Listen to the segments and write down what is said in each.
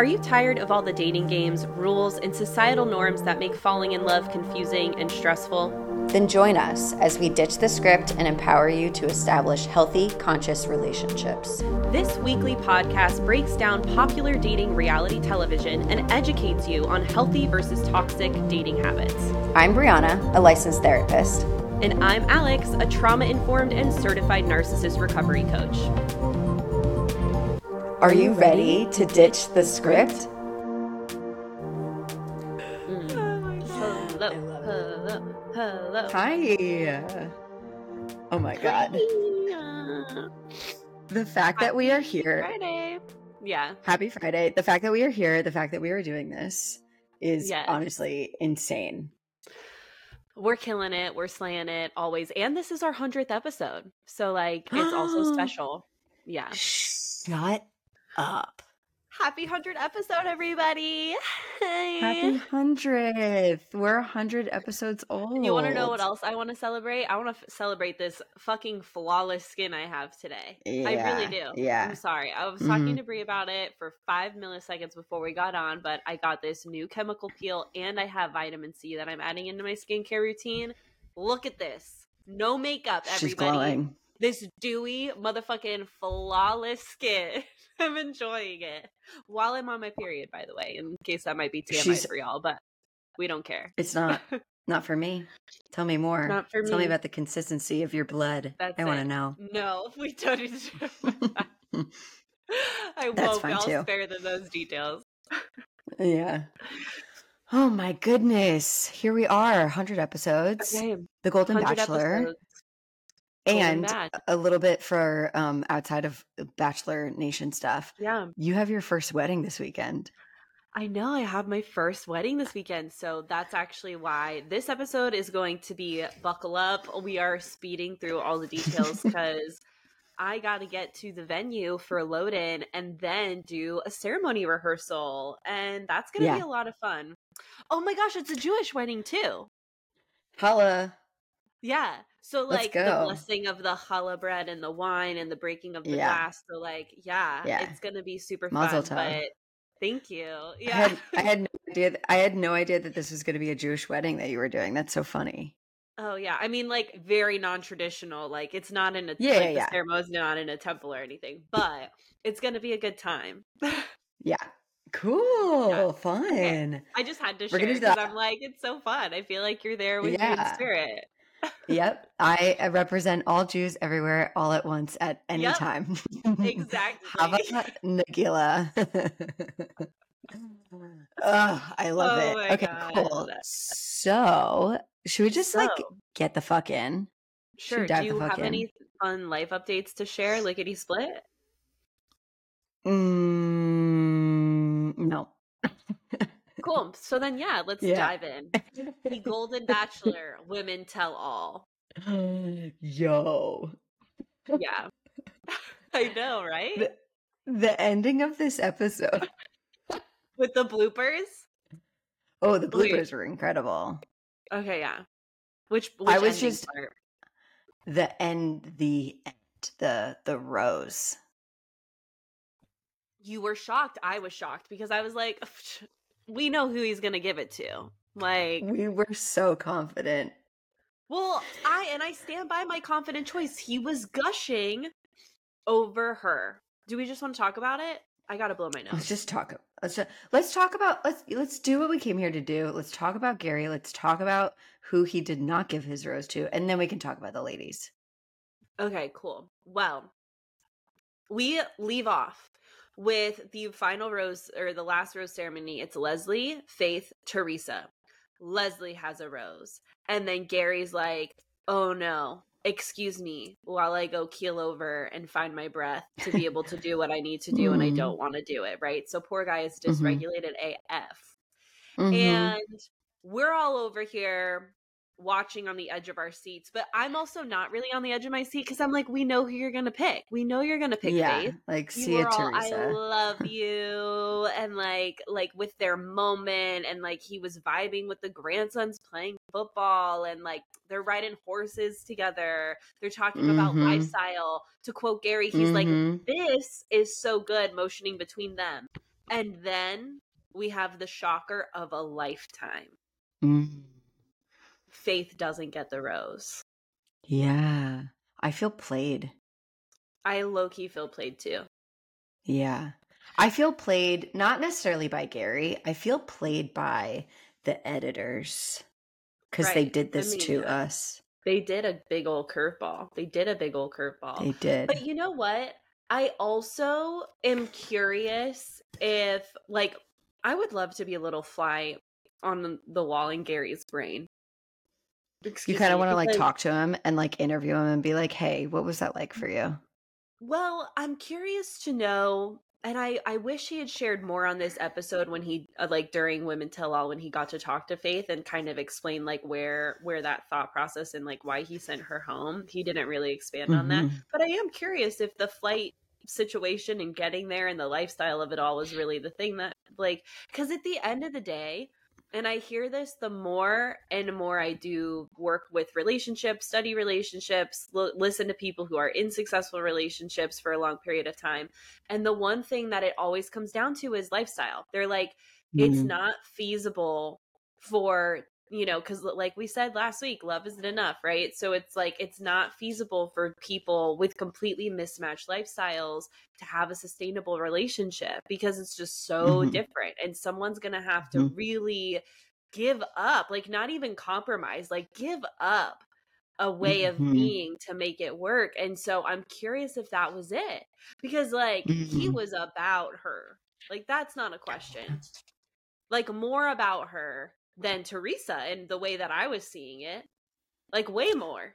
Are you tired of all the dating games, rules, and societal norms that make falling in love confusing and stressful? Then join us as we ditch the script and empower you to establish healthy, conscious relationships. This weekly podcast breaks down popular dating reality television and educates you on healthy versus toxic dating habits. I'm Brianna, a licensed therapist. And I'm Alex, a trauma informed and certified narcissist recovery coach. Are you ready to ditch the script? Hello, hello, hello. Hi. Oh my god. The fact that we are here. Friday. Yeah. Happy Friday. The fact that we are here, the fact that we are doing this is Yes. honestly insane. We're killing it. We're slaying it always. And this is our 100th episode. So, like, it's also special. Yeah. Shut up. Happy 100 episode, everybody. Happy hundredth. We're hundred episodes old. You want to know what else I want to celebrate? I want to f- celebrate this fucking flawless skin I have today. Yeah. I really do. yeah. I'm sorry. I was talking Mhm. to Bri about it for five milliseconds before we got on, but I got this new chemical peel and I have vitamin C that I'm adding into my skincare routine. Look at this. No makeup, She's everybody. glowing. This dewy, motherfucking flawless skin. I'm enjoying it while I'm on my period, by the way, in case that might be TMI She's- for y'all, but we don't care. It's not not for me. Tell me more. Not for Tell me me. about the consistency of your blood. That's I want to know. No, we don't. I That's won't. I'll too. spare them those details. Yeah. Oh my goodness. Here we are, 100 episodes. Okay, The Golden 100 Bachelor. episodes. And a little bit for um outside of Bachelor Nation stuff. Yeah, You have your first wedding this weekend. I know. I have my first wedding this weekend, so that's actually why this episode is going to be buckle up. We are speeding through all the details because I got to get to the venue for a load in and then do a ceremony rehearsal, and that's going to be a lot of fun. Oh my gosh, it's a Jewish wedding too. Holla. Yeah. So like the blessing of the challah bread and the wine and the breaking of the Yeah. glass. So like, yeah, Yeah. it's gonna be super Mazel fun. tov. But thank you. I Yeah. had I had no idea I had no idea that this was going to be a Jewish wedding that you were doing. That's so funny. oh yeah. I mean, like very non-traditional. Like it's not in a Yeah, like yeah, the yeah. ceremony's not in a temple or anything, but it's gonna be a good time. Yeah. Cool. Fun. I just had to share because that. I'm like, it's so fun. I feel like you're there with me in spirit. Yep. I represent all Jews everywhere all at once at any Yep. time. Exactly. Hava Nagila. Ugh, I love Oh it. Okay, cool. So, should we just like get the fuck in? Sure. Do you have in? any fun life updates to share? Lickety split. Mm, no. Cool. So then, yeah, let's Yeah. dive in. The Golden Bachelor, women tell all. Yo. Yeah. I know, right? The, the ending of this episode. With the bloopers. Oh, the bloopers were incredible. Okay, yeah. Which, which I was just- part? The end, the end, the the rose. you were shocked. I was shocked because I was like, we know who he's gonna give it to. Like, We were so confident. well, I and I stand by my confident choice. He was gushing over her. Do we just want to talk about it? I gotta blow my nose. Let's just talk. Let's just, let's talk about let's let's do what we came here to do. Let's talk about Gary. Let's talk about who he did not give his rose to, and then we can talk about the ladies. Okay, cool. Well, we leave off with the final rose or the last rose ceremony. It's Leslie, Faith, Teresa. Leslie has a rose. And then Gary's like, oh no, excuse me while I go keel over and find my breath to be able to do what I need to do and I Mhm. don't want to do it, right? So poor guy is Mhm. dysregulated AF. Mhm. And we're all over here watching on the edge of our seats, but I'm also not really on the edge of my seat because I'm like, we know who you're gonna pick. We know you're gonna pick yeah, Faith. like You see ya, all, I love you, and like, like with their moment, and like he was vibing with the grandsons playing football, and like they're riding horses together. They're talking about Mhm. lifestyle. To quote Gary, he's like, Mhm. "This is so good," motioning between them. And then we have the shocker of a lifetime. Mm. Faith doesn't get the rose. Yeah. I feel played. I low key feel played too. Yeah. I feel played not necessarily by Gary. I feel played by the editors because they Right. did I this mean, to us. They did a big old curveball. They did a big old curveball. They did. But you know what? I also am curious if, like, I would love to be a little fly on the wall in Gary's brain. You kind of want to like talk to him and like interview him and be like, "Hey, what was that like for you?" Well, I'm curious to know, and I I wish he had shared more on this episode when he uh, like during Women Tell All when he got to talk to Faith and kind of explain like where where that thought process and like why he sent her home. He didn't really expand on that, Mhm. but I am curious if the flight situation and getting there and the lifestyle of it all was really the thing that like because at the end of the day and I hear this the more and more I do work with relationships, study relationships, l- listen to people who are in successful relationships for a long period of time. And the one thing that it always comes down to is lifestyle. They're like, it's Mhm. not feasible for, you know, because like we said last week, love isn't enough, right? So it's like, it's not feasible for people with completely mismatched lifestyles to have a sustainable relationship because it's just so Mhm. different. And someone's going to have to Mhm. really give up, like not even compromise, like give up a way of Mhm. being to make it work. And so I'm curious if that was it because like he Mhm. was about her. Like that's not a question. Like more about her than Teresa and the way that I was seeing it. Like way more.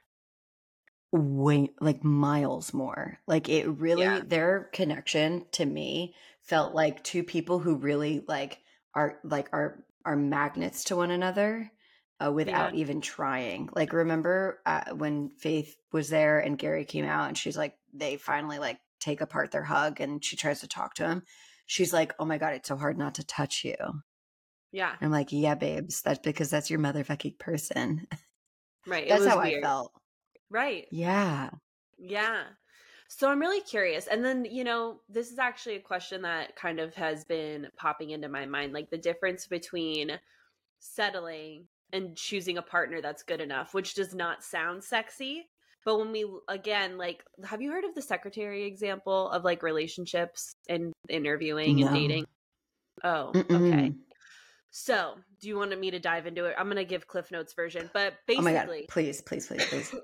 way like miles more. Like it really Yeah. their connection to me felt like two people who really like are like are are magnets to one another uh, without even trying. Like remember uh, when Faith was there and Gary came out and she's like they finally like take apart their hug and she tries to talk to him. She's like, "Oh my god, it's so hard not to touch you." Yeah. I'm like, "Yeah, babes, that's because that's your motherfucking person." Right. It that's how weird. I felt. Right. Yeah. Yeah. So I'm really curious. And then, you know, this is actually a question that kind of has been popping into my mind like the difference between settling and choosing a partner that's good enough, which does not sound sexy. But when we, again, like, have you heard of the secretary example of like relationships and interviewing and dating? Oh, okay. So, do you want me to dive into it? I'm going to give Cliff Notes version, but Oh my god! basically, Please, please, please, please.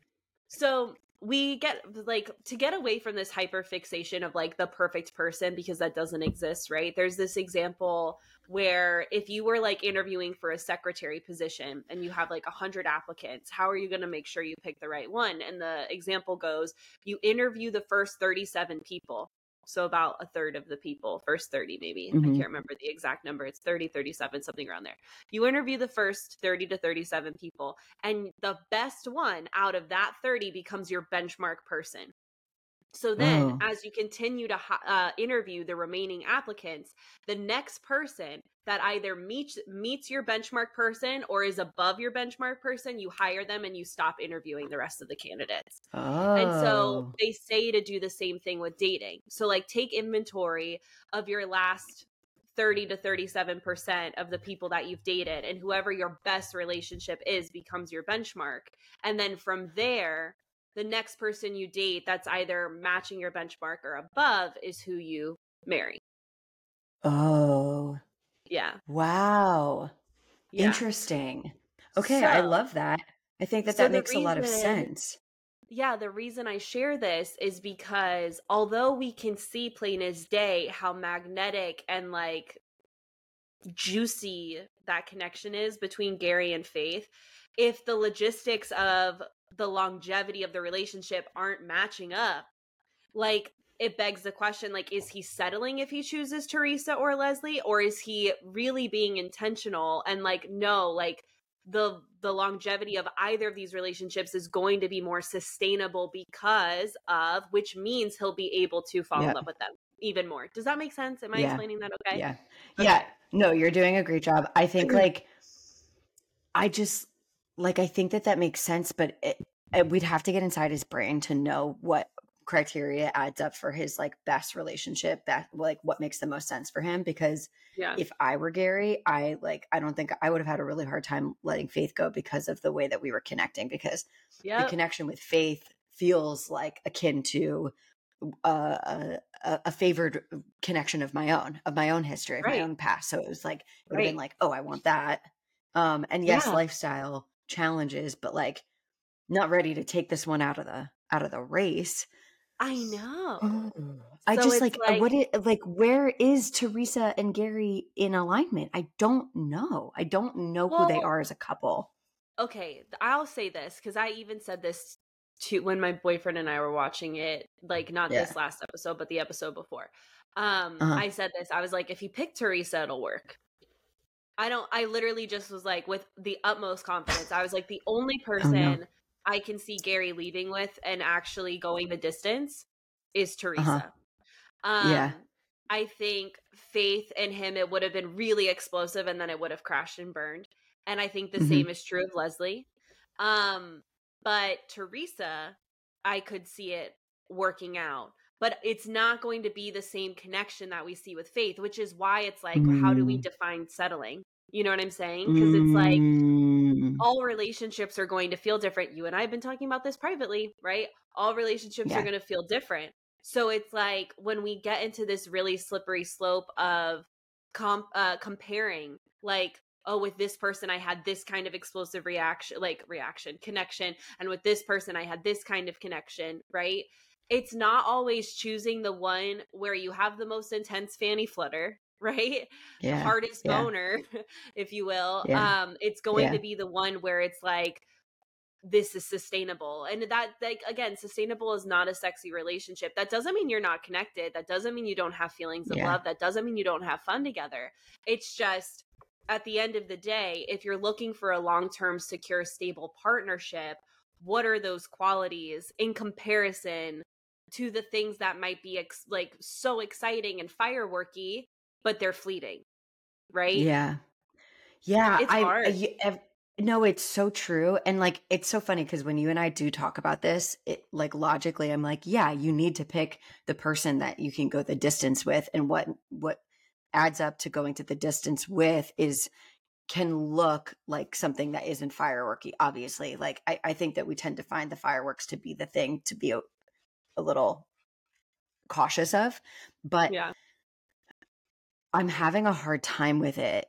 so we get like to get away from this hyper fixation of like the perfect person because that doesn't exist, right? There's this example where if you were like interviewing for a secretary position and you have like a hundred applicants, how are you going to make sure you pick the right one? And the example goes, you interview the first 37 people. So about a third of the people, first 30 maybe. I Mhm. can't remember the exact number. It's 30, 37, something around there. You interview the first 30 to 37 people and the best one out of that 30 becomes your benchmark person. So then, Oh. as you continue to uh, interview the remaining applicants, the next person that either meets meets your benchmark person or is above your benchmark person, you hire them and you stop interviewing the rest of the candidates. Oh. And so oh. they say to do the same thing with dating. So like take inventory of your last 30 to 37% of the people that you've dated and whoever your best relationship is becomes your benchmark. And then from there, the next person you date that's either matching your benchmark or above is who you marry. Oh. Yeah. Wow. Yeah. Interesting. Okay, I love that. I think that so that makes a lot of sense. Yeah, the reason I share this is because although we can see plain as day how magnetic and like juicy that connection is between Gary and Faith, if the logistics of the longevity of the relationship aren't matching up, like it begs the question like is he settling if he chooses Teresa or Leslie or is he really being intentional and like no, like the the longevity of either of these relationships is going to be more sustainable because of which means he'll be able to fall Yeah. in love with them even more. Does that make sense? Am I Yeah. explaining that okay? Yeah. Okay. Yeah. No, you're doing a great job. I think mm-hmm. like I just like I think that that makes sense, but it, it, we'd have to get inside his brain to know what criteria adds up for his like best relationship that like what makes the most sense for him because Yeah. if I were Gary, I like I don't think I would have had a really hard time letting Faith go because of the way that we were connecting because the connection with Faith feels like akin to uh, a, a, a favored connection of my own, of my own history, of Right. my own past. So it was like, it would have been like, oh, I want that. Um, and yes, Yeah. lifestyle challenges, but like not ready to take this one out of the out of the race. I know. I So just it's like, uh, what it like where is Teresa and Gary in alignment? I don't know. I don't know who they are as a couple. okay i'll say this because i even said this to when my boyfriend and i were watching it like not Yeah. this last episode but the episode before um Uh-huh. i said this i was like if you pick teresa it'll work i don't i literally just was like with the utmost confidence i was like the only Oh, person i can see gary leaving with and actually going the distance is teresa um Uh-huh. Yeah. i think faith and him it would have been really explosive and then it would have crashed and burned and I think the Mhm. same is true of Leslie. Um, but Teresa, I could see it working out, but it's not going to be the same connection that we see with Faith, which is why it's like, how do we Mm. define settling? You know what I'm saying? Because it's like Mm. all relationships are going to feel different. You and I have been talking about this privately, right? All relationships Yeah. are going to feel different. So it's like when we get into this really slippery slope of comp uh comparing like oh with this person I had this kind of explosive reaction like reaction connection and with this person I had this kind of connection, right? It's not always choosing the one where you have the most intense fanny flutter, right? yeah. hardest yeah. boner, if you will. Yeah. Um, it's going to be the one where it's like this is sustainable. And that like again, sustainable is not a sexy relationship. That doesn't mean you're not connected. That doesn't mean you don't have feelings of love. That doesn't mean you don't have fun together. It's just at the end of the day, if you're looking for a long-term secure stable partnership, what are those qualities in comparison to the things that might be ex- like so exciting and fireworky but they're fleeting right Yeah. Yeah. It's I, I- hard. you- ev- no, it's so true. And like, it's so funny because when you and I do talk about this, it like logically, I'm like, yeah, you need to pick the person that you can go the distance with. And what, what adds up to going to the distance with is can look like something that isn't fireworky, obviously. Like, I, I think that we tend to find the fireworks to be the thing to be a, a little cautious of. But yeah I'm having a hard time with it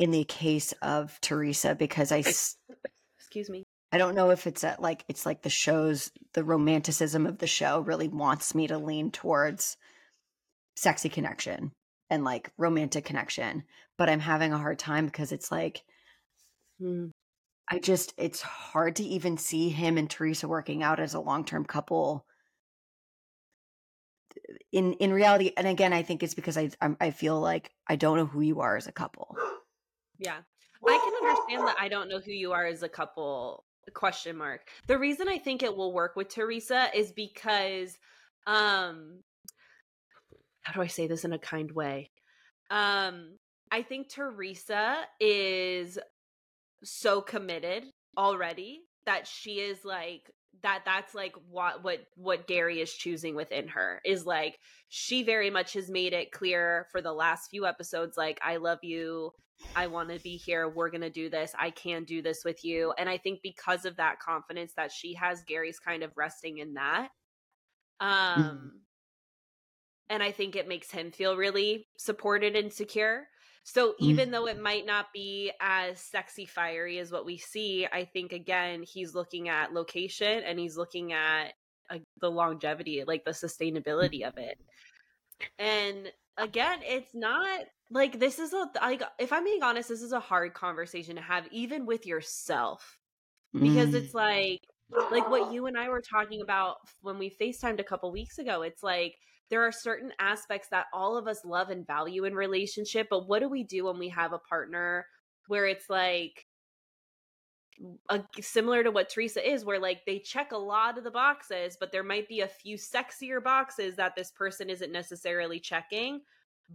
in the case of Teresa because I excuse me I don't know if it's like it's like the show's the romanticism of the show really wants me to lean towards sexy connection and like romantic connection, but I'm having a hard time because it's like Hmm. I just it's hard to even see him and Teresa working out as a long-term couple in in reality and again I think it's because I I'm, I feel like I don't know who you are as a couple. yeah. I can understand that i don't know who you are as a couple question mark. The reason i think it will work with teresa is because um how do i say this in a kind way? Um i think teresa is so committed already that she is like that that's like what what what Gary is choosing within her is like she very much has made it clear for the last few episodes like I love you. I want to be here. We're going to do this. I can do this with you. And I think because of that confidence that she has Gary's kind of resting in that. Um and I think it makes him feel really supported and secure so even though it might not be as sexy fiery as what we see, I think again he's looking at location and he's looking at uh, the longevity, like the sustainability of it. And again, it's not like this is a like if I'm being honest, this is a hard conversation to have even with yourself because Mm. it's like like what you and I were talking about when we FaceTimed a couple weeks ago. It's like there are certain aspects that all of us love and value in relationship, but what do we do when we have a partner where it's like a, similar to what Teresa is, where like they check a lot of the boxes, but there might be a few sexier boxes that this person isn't necessarily checking.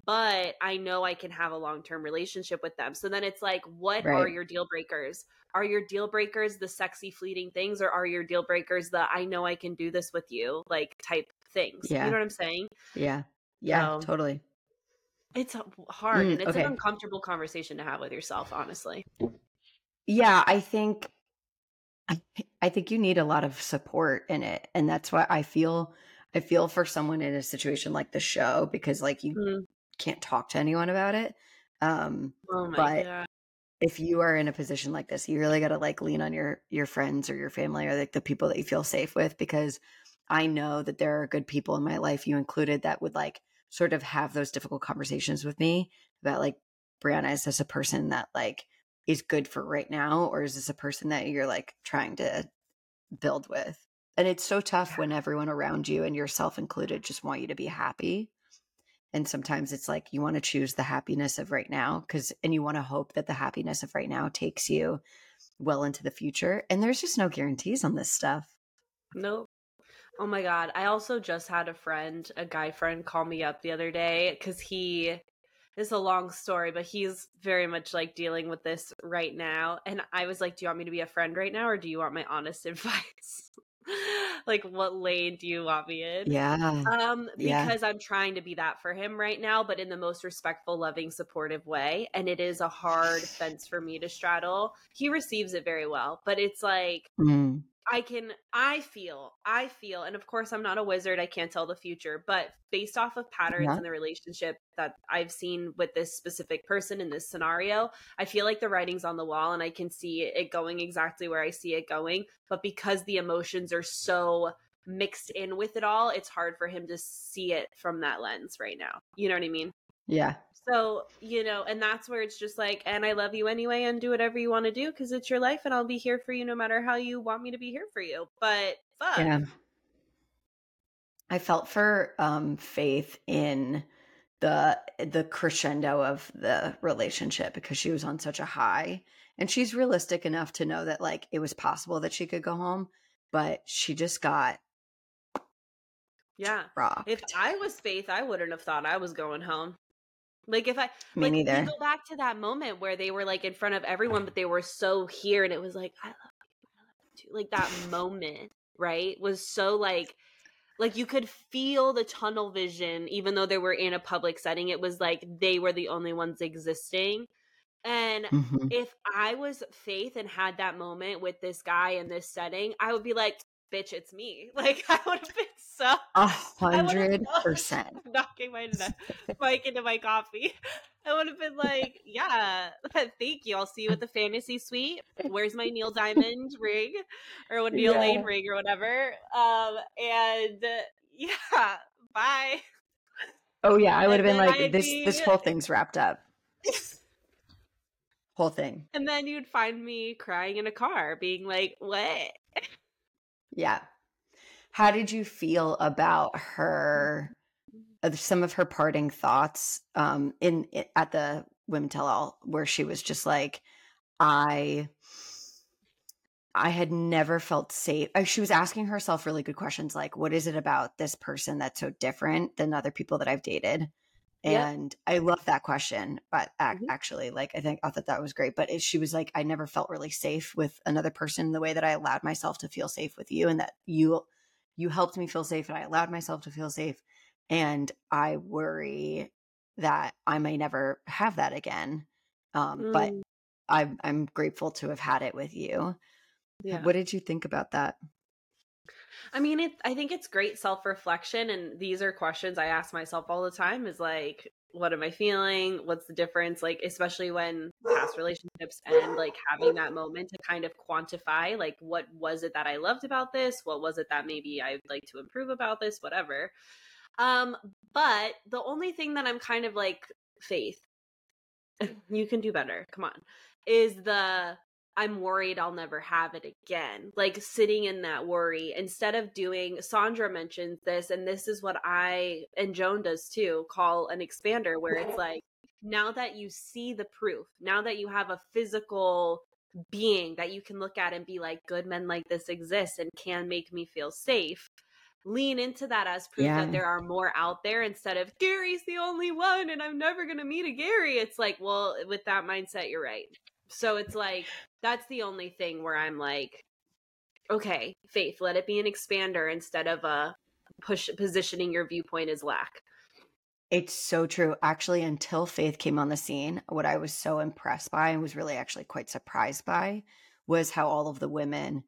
but I know I can have a long term relationship with them. So then it's like, what Right. are your deal breakers? Are your deal breakers the sexy, fleeting things, or are your deal breakers the I know I can do this with you, like type things? Yeah. You know what I'm saying? Yeah. Yeah, So- totally. It's hard Mm, and it's okay. an uncomfortable conversation to have with yourself, honestly. Yeah, I think I I think you need a lot of support in it. And that's why I feel I feel for someone in a situation like the show because like you Mm. can't talk to anyone about it. Um Oh But- god. if you are in a position like this, you really got to like lean on your your friends or your family or like the people that you feel safe with because I know that there are good people in my life, you included, that would like sort of have those difficult conversations with me about like Brianna, is this a person that like is good for right now, or is this a person that you're like trying to build with? And it's so tough when everyone around you and yourself included just want you to be happy. And sometimes it's like you want to choose the happiness of right now because, and you want to hope that the happiness of right now takes you well into the future. And there's just no guarantees on this stuff. Nope. Oh my god. I also just had a friend, a guy friend, call me up the other day because he is a long story, but he's very much like dealing with this right now. And I was like, Do you want me to be a friend right now or do you want my honest advice? like what lane do you want me in? Yeah. Um, Yeah. because I'm trying to be that for him right now, but in the most respectful, loving, supportive way. And it is a hard fence for me to straddle. He receives it very well, but it's like Mm. I can I feel I feel and of course I'm not a wizard I can't tell the future but based off of patterns Yeah. in the relationship that I've seen with this specific person in this scenario I feel like the writing's on the wall and I can see it going exactly where I see it going but because the emotions are so mixed in with it all it's hard for him to see it from that lens right now you know what I mean Yeah. So, you know, and that's where it's just like, and I love you anyway, and do whatever you want to do because it's your life, and I'll be here for you no matter how you want me to be here for you. But fuck. Yeah. I felt for um Faith in the the crescendo of the relationship because she was on such a high and she's realistic enough to know that like it was possible that she could go home but she just got Yeah. rocked. If I was Faith, I wouldn't have thought I was going home. Like if I Me like neither. go back to that moment where they were like in front of everyone, but they were so here, and it was like I love you, I love you too. Like that moment, right, was so like like you could feel the tunnel vision, even though they were in a public setting. It was like they were the only ones existing, and Mhm. if I was Faith and had that moment with this guy in this setting, I would be like, bitch, it's me. Like I would have been so A hundred percent knocking my mic into my coffee. I would have been like, yeah, thank you. I'll see you at the fantasy suite. Where's my Neil Diamond ring or what Neil Yeah. Lane ring or whatever? Um, and uh, yeah, bye. Oh yeah, I would have been like I'd this be- this whole thing's wrapped up. Whole thing. And then you'd find me crying in a car, being like, what? Yeah. How did you feel about her uh, some of her parting thoughts um in, at the women tell all where she was just like I I had never felt safe. uh, She was asking herself really good questions like what is it about this person that's so different than other people that I've dated? And I love that question, but ac- Mhm. actually, like, I think I thought that was great. But it, she was like, I never felt really safe with another person the way that I allowed myself to feel safe with you, and that you, you helped me feel safe, and I allowed myself to feel safe. And I worry that I may never have that again. Um, But Mm, I'm I'm grateful to have had it with you. yeah. What did you think about that? I mean, it. I think it's great self reflection, and these are questions I ask myself all the time. Is like, what am I feeling? What's the difference? Like, especially when past relationships end, like having that moment to kind of quantify, like, what was it that I loved about this? What was it that maybe I'd like to improve about this? Whatever. Um, but the only thing that I'm kind of like, Faith, you can do better. Come on, is the I'm worried I'll never have it again. Like sitting in that worry instead of doing, Sandra mentions this, and this is what I and Joan does too call an expander, where it's like, now that you see the proof, now that you have a physical being that you can look at and be like, good men like this exist and can make me feel safe, lean into that as proof Yeah. that there are more out there instead of Gary's the only one and I'm never going to meet a Gary. It's like, well, with that mindset, you're right. So it's like, that's the only thing where I'm like, okay, faith, let it be an expander instead of a push positioning your viewpoint as lack. It's so true. Actually, until Faith came on the scene, what I was so impressed by and was really actually quite surprised by was how all of the women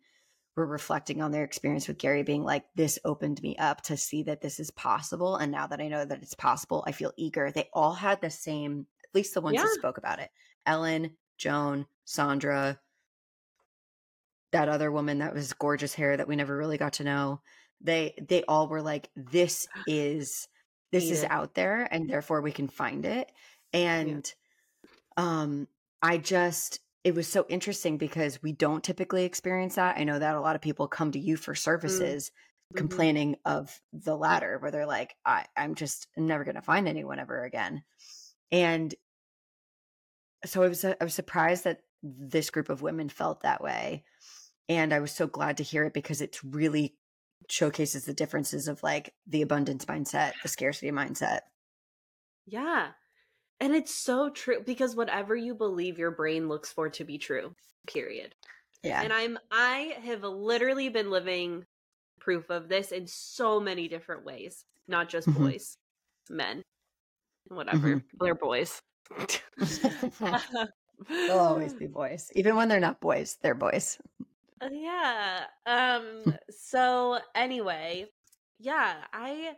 were reflecting on their experience with Gary being like, this opened me up to see that this is possible. And now that I know that it's possible, I feel eager. They all had the same, at least the ones Yeah. that spoke about it Ellen, Joan, Sandra, that other woman that was gorgeous hair that we never really got to know. They they all were like, this is this is out there and therefore we can find it. And um I just it was so interesting because we don't typically experience that. I know that a lot of people come to you for services Mhm. complaining of the latter, where they're like, I, I'm just never going to find anyone ever again. And so I was, I was surprised that this group of women felt that way. And I was so glad to hear it because it really showcases the differences of like the abundance mindset, the scarcity mindset. Yeah. And it's so true because whatever you believe your brain looks for to be true, period. Yeah. And I'm I have literally been living proof of this in so many different ways, not just Mhm. boys, men, whatever. Mhm. They're boys. They'll always be boys. Even when they're not boys, they're boys. Uh, yeah. Um so anyway, yeah, I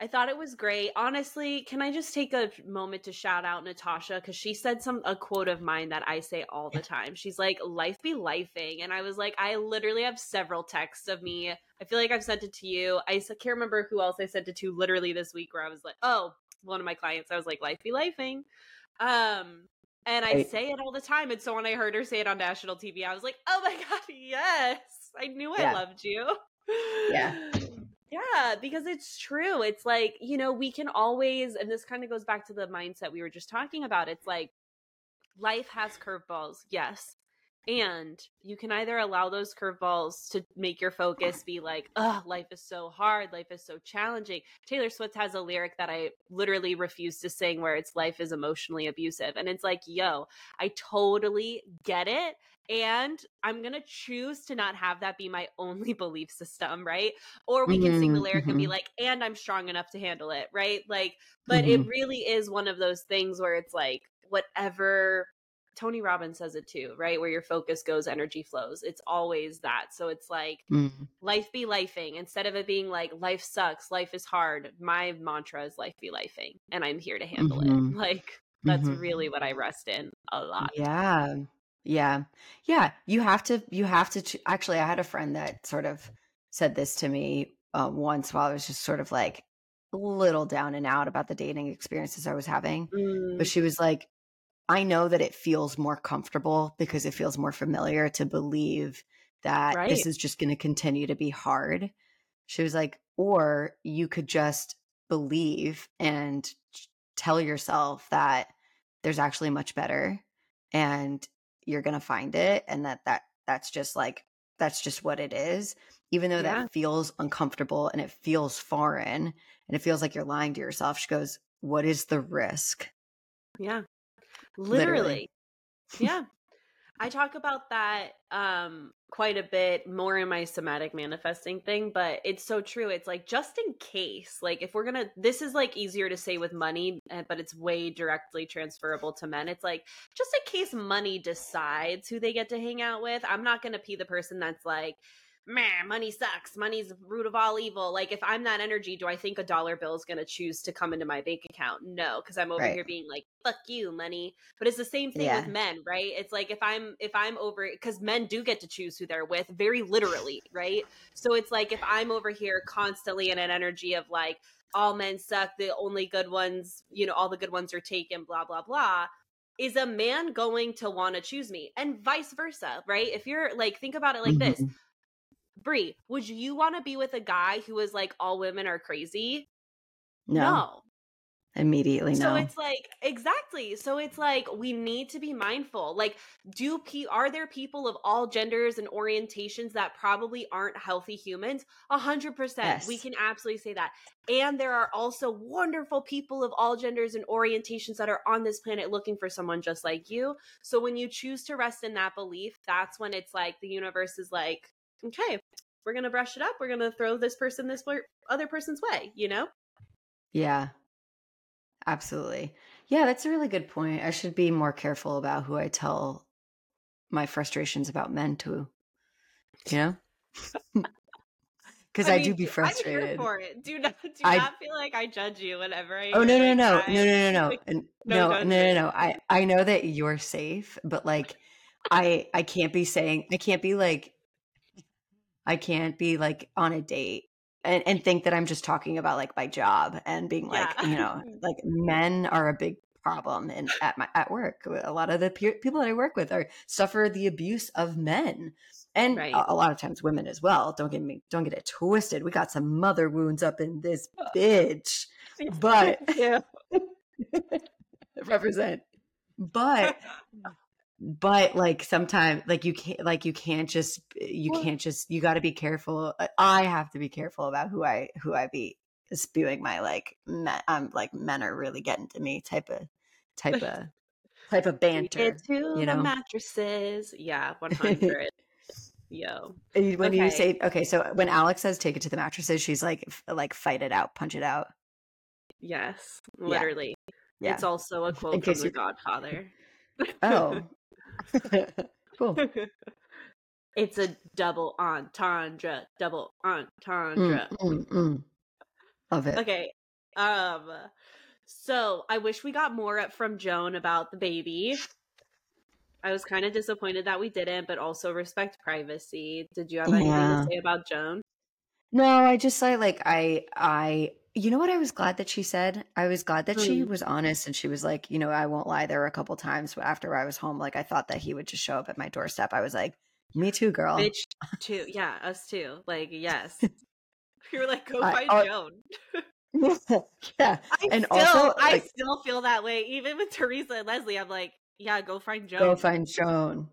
I thought it was great. Honestly, can I just take a moment to shout out Natasha cuz she said some a quote of mine that I say all the time. She's like life be lifing and I was like I literally have several texts of me. I feel like I've sent it to you. I can't remember who else I sent it to literally this week where I was like, "Oh, one of my clients. I was like life be lifing." Um and I Right. say it all the time. And so when I heard her say it on national TV, I was like, oh my God, yes. I knew I Yeah. loved you. Yeah. Yeah, because it's true. It's like, you know, we can always, and this kind of goes back to the mindset we were just talking about. It's like life has curveballs, yes. And you can either allow those curveballs to make your focus be like, oh, life is so hard, life is so challenging. Taylor Swift has a lyric that I literally refuse to sing where it's life is emotionally abusive. And it's like, yo, I totally get it. And I'm going to choose to not have that be my only belief system, right? Or we can sing the Mhm, lyric and be mhm. like, and I'm strong enough to handle it, right? Like, but it Mhm. really is one of those things where it's like, whatever Tony Robbins says it too, right? Where your focus goes, energy flows. It's always that. So it's like, Mm. life be lifing instead of it being like life sucks life is hard my mantra is life be lifing and i'm here to handle Mhm. it like that's Mhm. really what i rest in a lot Yeah. Yeah. Yeah. You have to, you have to, ch- actually, I had a friend that sort of said this to me uh, once while I was just sort of like a little down and out about the dating experiences I was having. Mm, But she was like, I know that it feels more comfortable because it feels more familiar to believe that Right. this is just going to continue to be hard. She was like, or you could just believe and tell yourself that there's actually much better and you're going to find it and that that that's just like that's just what it is even though Yeah. that feels uncomfortable and it feels foreign and it feels like you're lying to yourself she goes what is the risk yeah Literally. literally yeah i talk about that um quite a bit more in my somatic manifesting thing but it's so true it's like just in case like if we're gonna this is like easier to say with money eh, but it's way directly transferable to men it's like just in case money decides who they get to hang out with i'm not gonna be the person that's like man money sucks money's the root of all evil. Like if i'm that energy do i think a dollar bill is gonna choose to come into my bank account? No because i'm over Right. here being like fuck you money. But it's the same thing Yeah. with men right? It's like if i'm if i'm over because men do get to choose who they're with very literally right? So it's like if i'm over here constantly in an energy of like all men suck the only good ones you know all the good ones are taken blah blah blah is a man going to want to choose me? And vice versa right? If you're like think about it like this. Mhm. Bri, would you want to be with a guy who is like all women are crazy? no, immediately no. so it's like exactly. So it's like we need to be mindful. Like do p are there people of all genders and orientations that probably aren't healthy humans? A hundred percent. We can absolutely say that. And there are also wonderful people of all genders and orientations that are on this planet looking for someone just like you. So when you choose to rest in that belief that's when it's like the universe is like okay we're gonna brush it up we're gonna throw this person this other person's way you know Yeah. Absolutely. Yeah, that's a really good point. I should be more careful about who I tell my frustrations about men to, you know? Because I, do mean, be I'm here frustrated. for it. Do not do I- not feel like I judge you whenever I. Oh no no no no no no no like, no no no no no I I know that you're safe, but like I I can't be saying I can't be like I can't be like on a date and and think that I'm just talking about like my job and being like Yeah. you know like men are a big problem and at my at work. A lot of the pe- people that I work with are suffer the abuse of men and Right. a, a lot of times women as well. Don't get me don't get it twisted. We got some mother wounds up in this bitch but represent. But but like sometimes like you can't like you can't just you Well- can't just you got to be careful Uh, i have to be careful about who i who i be spewing my like men, i'm like men are really getting to me type of type of type of banter to you the know? mattresses. Yeah, one hundred. Yo. And when you say okay so when alex says take it to the mattresses she's like f- like fight it out punch it out Yes. Literally. yeah It's also a quote from The Godfather. oh cool it's a double entendre. Double Mm, entendre. mm, mm. love it Okay. Um so I wish we got more up from Joan about the baby. I was kind of disappointed that we didn't, but also respect privacy. Did you have anything Yeah. to say about Joan? No, I just say like I I you know what I was glad that she said? I was glad that she Hmm. was honest and she was like, you know, I won't lie, there were a couple times after I was home, like I thought that he would just show up at my doorstep. I was like, Me too, girl. Bitch too. Yeah, us too. Like, yes. You were like, go I- find I- Joan. yeah. I And still also, I like- still feel that way. Even with Teresa and Leslie, I'm like, yeah, go find Joan. Go find Joan.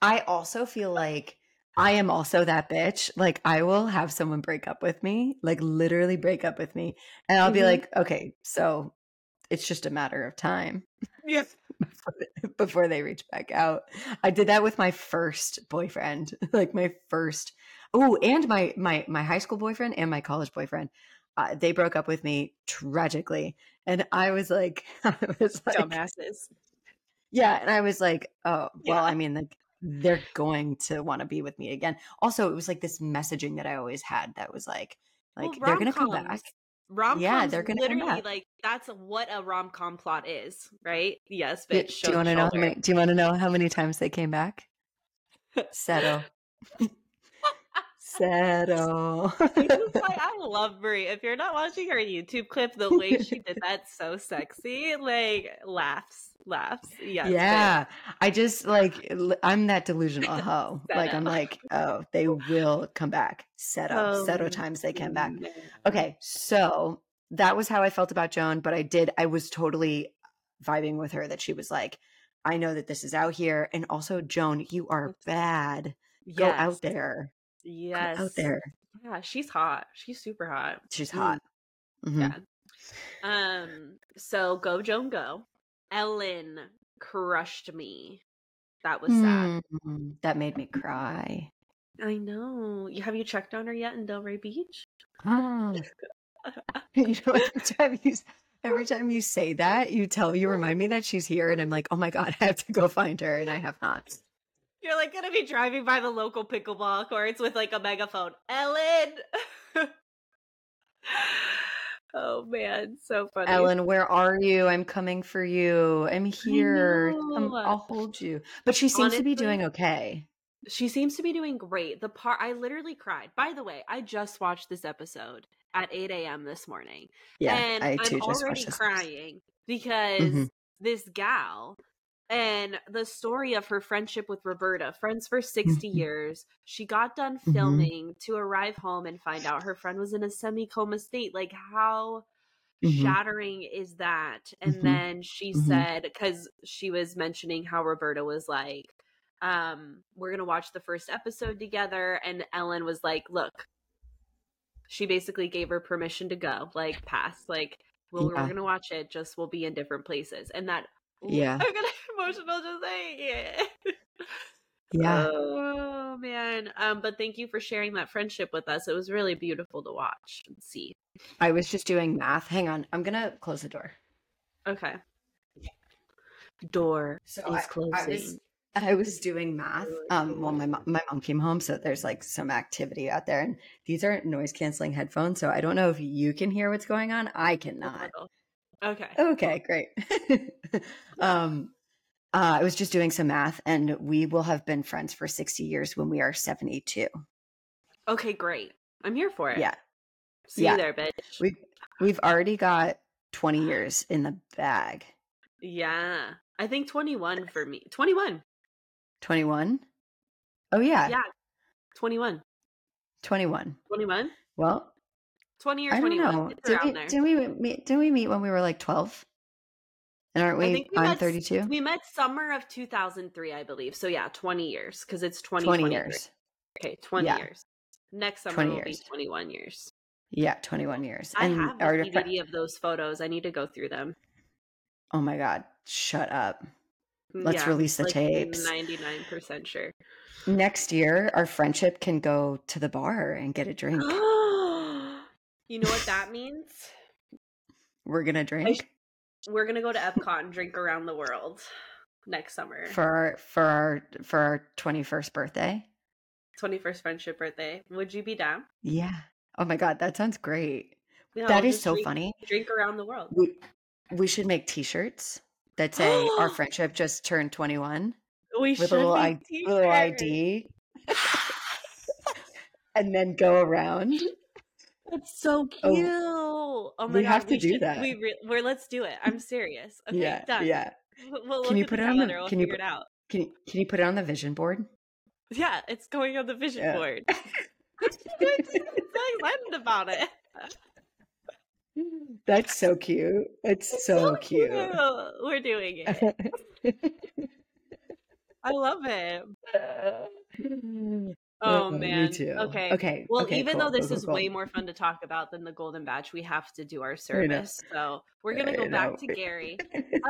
I also feel like I am also that bitch. Like I will have someone break up with me, like literally break up with me, and I'll be Mhm. like, okay, so it's just a matter of time. Yeah. they- before they reach back out. I did that with my first boyfriend, like my first. Oh, and my my my high school boyfriend and my college boyfriend. Uh, they broke up with me tragically, and I was like, I was like, Dumbasses. yeah, and I was like, oh, well, Yeah. I mean, like they're going to want to be with me again. Also, it was like this messaging that I always had that was like, like Well, they're gonna come rom-coms. back. Rom Yeah, they're gonna come literally back. like that's what a rom com plot is, right? Yes, Do, do you want to know? How many, do you want to know how many times they came back? Settle. Settle. This is why I love Marie. If you're not watching her YouTube clip, the way she did that so sexy, like laughs, laughs. Yes, yeah, I just like I'm that delusional hoe. like I'm like, oh, they will come back. Settle. Settle Um, times they came back. Okay, so that was how I felt about Joan, but I did I was totally vibing with her that she was like, I know that this is out here, and also Joan, you are bad. Go out there. Yes. Go out there. Yeah, she's hot. She's super hot. She's Mm, hot. Mhm. Yeah. Um. So go Joan, go. Ellen crushed me. That was sad. Mm, that made me cry. I know. You have you checked on her yet in Delray Beach? Oh. you know, every time you every time you say that, you tell you remind me that she's here, and I'm like, oh my god, I have to go find her, and I have not. You're like gonna be driving by the local pickleball courts with like a megaphone. Ellen. Oh man, so funny. Ellen, where are you? I'm coming for you. I'm here. Come. I'll hold you. But she seems to be doing okay. She seems to be doing great. The part I literally cried. By the way, I just watched this episode at 8 a.m. this morning. Yeah, and I am too just already crying because Mhm. this gal and the story of her friendship with Roberta, friends for 60 Mhm. years. She got done Mhm. filming to arrive home and find out her friend was in a semi coma state. Like, how Mhm. shattering is that? And Mhm. then she Mhm. said, because she was mentioning how Roberta was like, um, we're going to watch the first episode together. And Ellen was like, look, she basically gave her permission to go, like, pass. Like, well, Yeah. we're going to watch it, just we'll be in different places. And that, Yeah. I'm getting emotional just saying it. Yeah. Oh man. Um, but thank you for sharing that friendship with us. It was really beautiful to watch and see. I was just doing math. Hang on. I'm to close the door. Okay. Door So is I- I closing. was- I was doing math. Um, well, my mom, my mom came home, so there's like some activity out there, and these are noise canceling headphones. So I don't know if you can hear what's going on. I cannot. Okay. Okay, great. um, uh, I was just doing some math, and we will have been friends for 60 years when we are 72. Okay, great. I'm here for it. Yeah, See yeah. you there, bitch. we we've already got 20 years in the bag. yeah. I think 21 for me. 21. 21. Oh yeah, Yeah. 21. 21. 21? Well, 20 or I don't 21. know. Did we, there. did we meet? Did we meet when we were like 12? And aren't I we? think we met, 32. We met summer of 2003, I believe. So yeah, 20 years because it's 20, 20 years. Okay, 20 Yeah. years. Next summer 20 will years. be 21 years. Yeah, 21 years. I have our DVD uh of those photos. I need to go through them. Oh my god, shut up. Mm, Let's Yeah, release the like tapes. 99% sure. Next year, our friendship can go to the bar and get a drink. You know what that means? We're gonna drink We're gonna go to Epcot and drink around the world next summer. for our for our for our 21st birthday. 21st friendship birthday. Would you be down? Yeah. Oh my god, that sounds great. Yeah, that we'll is so drink- funny. Drink around the world. We we should make t-shirts that say our friendship just turned 21 We with should a little, make I, little. ID and then go around. That's so oh. cute. Oh, Oh, my we god, have to we do should, that. We re- we're let's do it. I'm serious. Okay, yeah, done. yeah. We'll we'll Can you put it on the- We'll can you put- it out. Can you, can you put it on the vision board? Yeah, it's going on the vision Yeah. board. I'm so excited about it. That's so cute. It's so, cute. We're doing it. I love it. Oh me man. too. Okay. Okay. Well, okay, even cool, though this cool, is cool, way more fun to talk about than the Golden Bach, we have to do our service. So we're gonna go back to Gerry.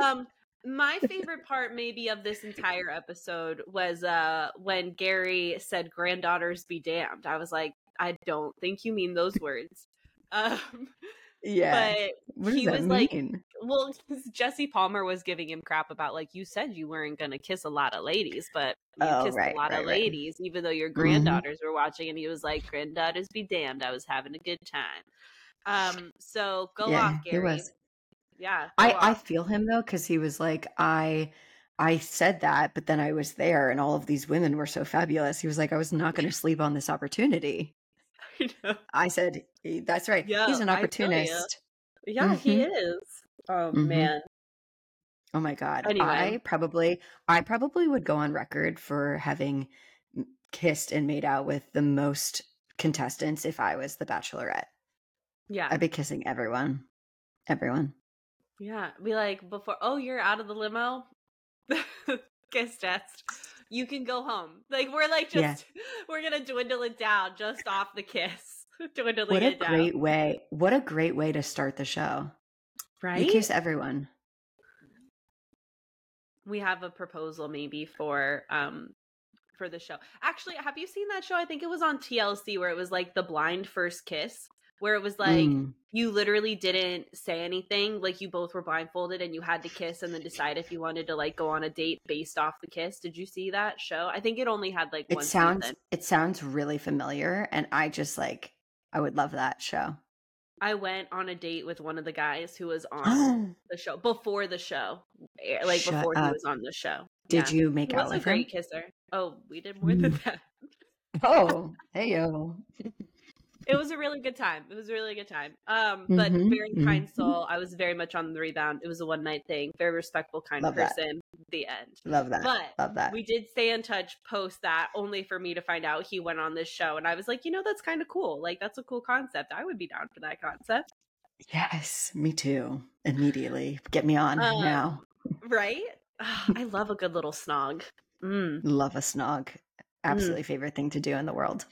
Um, my favorite part, maybe, of this entire episode was uh when Gerry said "granddaughters be damned." I was like, I don't think you mean those words. Um, yeah. but what does he that was like, mean? well, 'cause Jesse Palmer was giving him crap about like you said you weren't gonna kiss a lot of ladies, but you Oh, kissed right, a lot right, of right. ladies, even though your Mhm. granddaughters were watching, and he was like, "Granddaughters be damned, I was having a good time." Um, so go yeah, off, he Gerry. was. Yeah, I I feel him though because he was like I. I said that, but then I was there, and all of these women were so fabulous. He was like, "I was not going to sleep on this opportunity." I know. I said, "Eh, "That's right. Yeah, He's an I feel ya. opportunist." Yeah, he Mhm. is. Oh Mhm. man. Oh my god. Anyway. I probably I probably would go on record for having kissed and made out with the most contestants if I was the bachelorette. Yeah. I'd be kissing everyone. Everyone. Yeah, be like before. Oh, you're out of the limo. Kiss test. You can go home. Like we're like just we're gonna dwindle it down just off the kiss. Dwindling What a it down. great way. What a great way to start the show. right? You kiss everyone. we have a proposal maybe for um for the show. Actually, have you seen that show? I think it was on TLC where it was like the blind first kiss, where it was like Mm. you literally didn't say anything, like you both were blindfolded and you had to kiss and then decide if you wanted to like go on a date based off the kiss. Did you see that show? I think it only had like It one sounds season. it sounds really familiar and I just like I would love that show. I went on a date with one of the guys who was on the show before the show, eh, like Shut before he was on the show. Did Yeah. you make He out was a with him? great kisser. Oh, we did more than Mm. that. Oh, hey yo. it was a really good time. It was a really good time. Um, but Mhm, very kind mhm. soul. I was very much on the rebound. It was a one night thing. Very respectful, kind Love that. person. The end. Love that. But love that. we did stay in touch post that, only for me to find out he went on this show, and I was like, you know, that's kind of cool. Like that's a cool concept. I would be down for that concept. Yes, me too. Immediately. Get me on Um, now. Right? I love a good little snog. Mm, Love a snog. mm, Absolutely favorite thing to do in the world.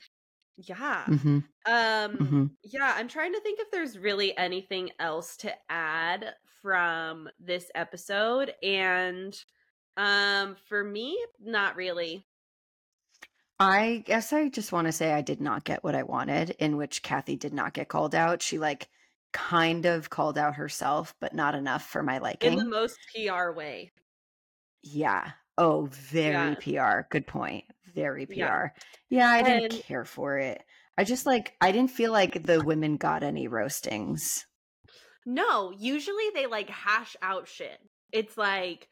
Yeah. hmm Um hmm yeah, I'm trying to think if there's really anything else to add from this episode and um for me not really. I guess I just want to say I did not get what I wanted, in which Kathy did not get called out. She like kind of called out herself, but not enough for my liking. In the most PR way. Yeah. Oh, very Yeah. PR. Good point. Very PR. Yeah, I didn't And care for it. I just like I didn't feel like the women got any roastings. no, usually they like hash out shit. It's like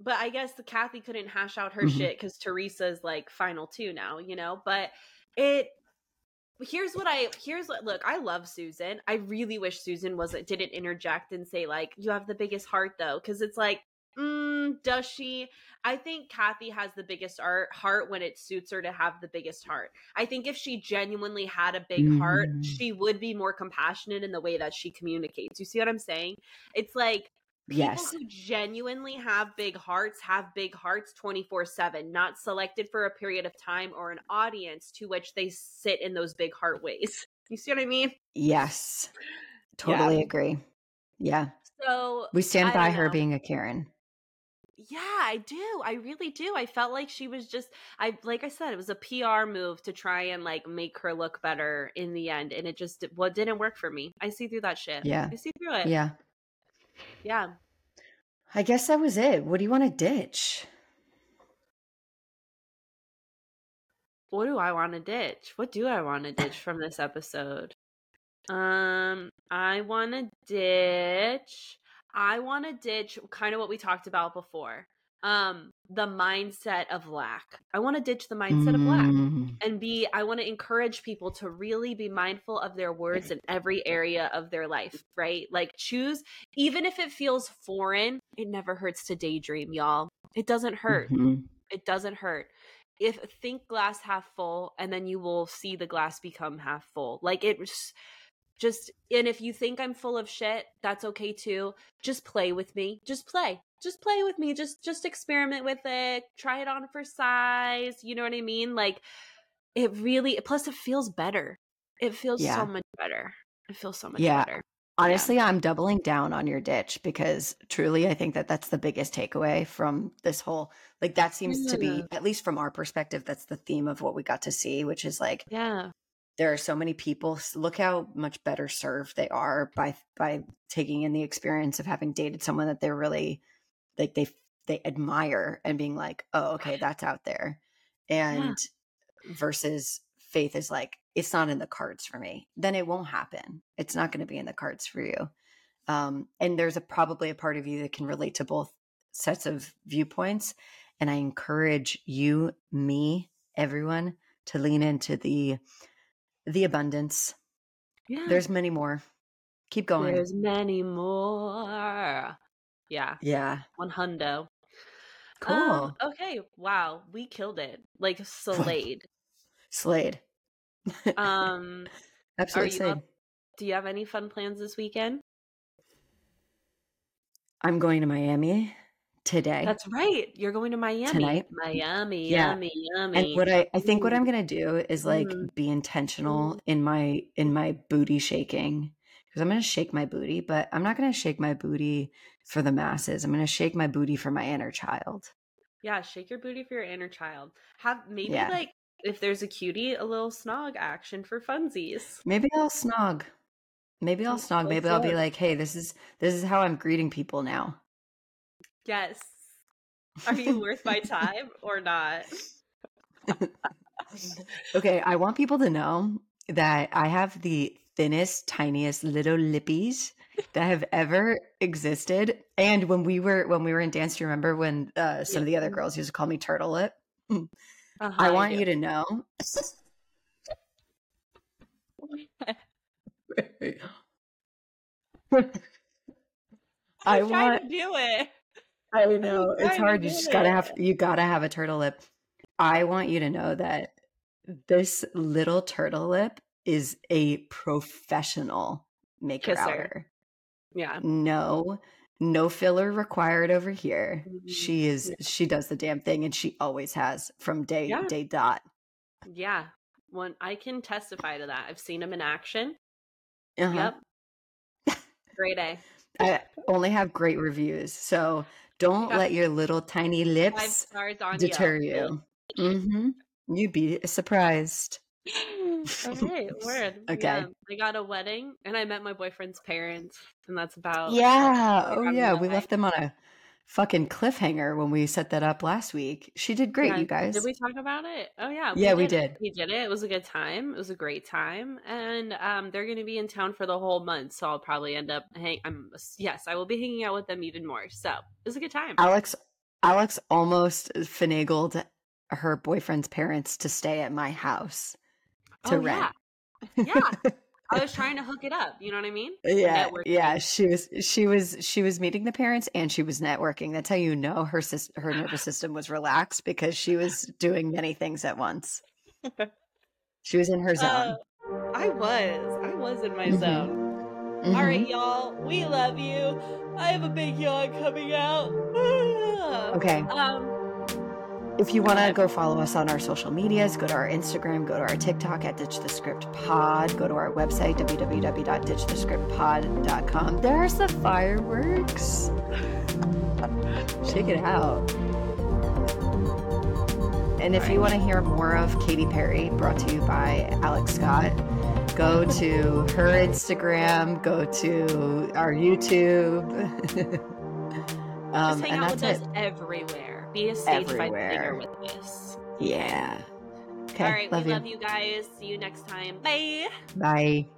but I guess the Kathy couldn't hash out her hmm shit cuz Theresa's like final two now, you know? But it here's what I here's what look, I love Susan. I really wish Susan wasn't didn't interject and say like you have the biggest heart though cuz it's like mm, does she? I think Kathy has the biggest art heart when it suits her to have the biggest heart. I think if she genuinely had a big heart, Mm. she would be more compassionate in the way that she communicates. You see what I'm saying? It's like people Yes. who genuinely have big hearts have big hearts 24/7 not selected for a period of time or an audience to which they sit in those big heart ways you see what i mean Yes. yeah Totally agree. Yeah. so We stand by her being a Karen. Yeah i do i really do i felt like she was just i like i said it was a pr move to try and like make her look better in the end and it just what didn't work for me i see through that shit Yeah. i see through it Yeah. yeah I guess that was it. What do you want to ditch? what do I want to ditch? What do I want to ditch from this episode? Um, I want to ditch. I want to ditch kind of what we talked about before. Um, the mindset of lack. I want to ditch the mindset of lack Mm. and be. I want to encourage people to really be mindful of their words in every area of their life. Right? Like choose, even if it feels foreign. It never hurts to daydream, y'all. It doesn't hurt Mhm. it doesn't hurt if think glass half full and then you will see the glass become half full like it was just and if you think i'm full of shit that's okay too. Just play with me. Just play. Just play with me. Just just experiment with it. Try it on for size. You know what i mean? Like it really plus it feels better. It feels so much better. It feels so much Yeah. better. Honestly, I'm doubling down on your ditch because truly I think that that's the biggest takeaway from this whole like that seems to be mm. at least from our perspective that's the theme of what we got to see, which is like yeah there are so many people look how much better served they are by by taking in the experience of having dated someone that they're really like they they admire and being like, "Oh, okay, that's out there." And versus faith is like it's not in the cards for me. Then it won't happen. It's not going to be in the cards for you. Um, and there's a probably a part of you that can relate to both sets of viewpoints and i encourage you me everyone to lean into the the abundance. Yeah. There's many more. Keep going. There's many more. Yeah. Yeah. One hundo. Cool. Um, okay, wow, we killed it. Like slayed. slayed. Um, absolutely you up- do you have any fun plans this weekend? i'm going to miami today That's right. You're going to Miami. Tonight? Miami, Yeah. yummy, yummy. and what i i think what i'm gonna do is like Mm. be intentional Mm. in my in my booty shaking because i'm gonna shake my booty but i'm not gonna shake my booty for the masses i'm gonna shake my booty for my inner child yeah, shake your booty for your inner child. Have maybe Yeah. like if there's a cutie, a little snog action for funsies. maybe i'll snog maybe i'll snog maybe i'll be like hey this is this is how i'm greeting people now Yes. Are you worth my time or not? okay i want people to know that i have the thinnest tiniest little lippies that have ever existed and when we were when we were in dance do you remember when uh, some of the other girls used to call me turtle lip Uh-huh, i want you to know i I'm trying want to do it. I know it's hard you just gotta have you gotta have a turtle lip i want you to know that this little turtle lip is a professional make Kiss her her. outer. Yeah. No, no filler required over here. Mhm. She is Yeah. she does the damn thing and she always has from day Yeah. day dot. Yeah. One I can testify to that. I've seen him in action. Uh-huh. Yep. Great A. I only have great reviews. So don't Yeah. let your little tiny lips deter Yelp. you. hmm You'd be surprised. okay, word. Okay. Yeah, I got a wedding and I met my boyfriend's parents, and that's about Yeah. Oh yeah. We left them on a fucking cliffhanger when we set that up last week. She did great, Yeah, you guys. Did we talk about it? Oh yeah, Yeah, we it. did. We did it. It was a good time. It was a great time, and um, they're going to be in town for the whole month, so I'll probably end up hang. I'm yes, I will be hanging out with them even more. So it was a good time. Alex Alex almost finagled her boyfriend's parents to stay at my house to oh rent. yeah, yeah. I was trying to hook it up. You know what I mean? yeah, yeah. She was she was she was meeting the parents and she was networking. That's how you know her her nervous system was relaxed because she was doing many things at once. She was in her zone. Uh, I was. I was in my Mhm. zone. Mhm. All right, y'all. We love you. I have a big yawn coming out. Okay. Um. If you want to go follow us on our social medias, go to our Instagram, go to our TikTok at Ditch the Script Pod, go to our website, www.ditchthescriptpod.com. There's the fireworks. Check it out. And if you want to hear more of Katy Perry, brought to you by Alex Scott, go to her Instagram, go to our YouTube. um, Just hang and out with it. us everywhere. Be a stage singer with us. Yeah. Okay. All right, love we you. love you guys. See you next time. Bye. Bye.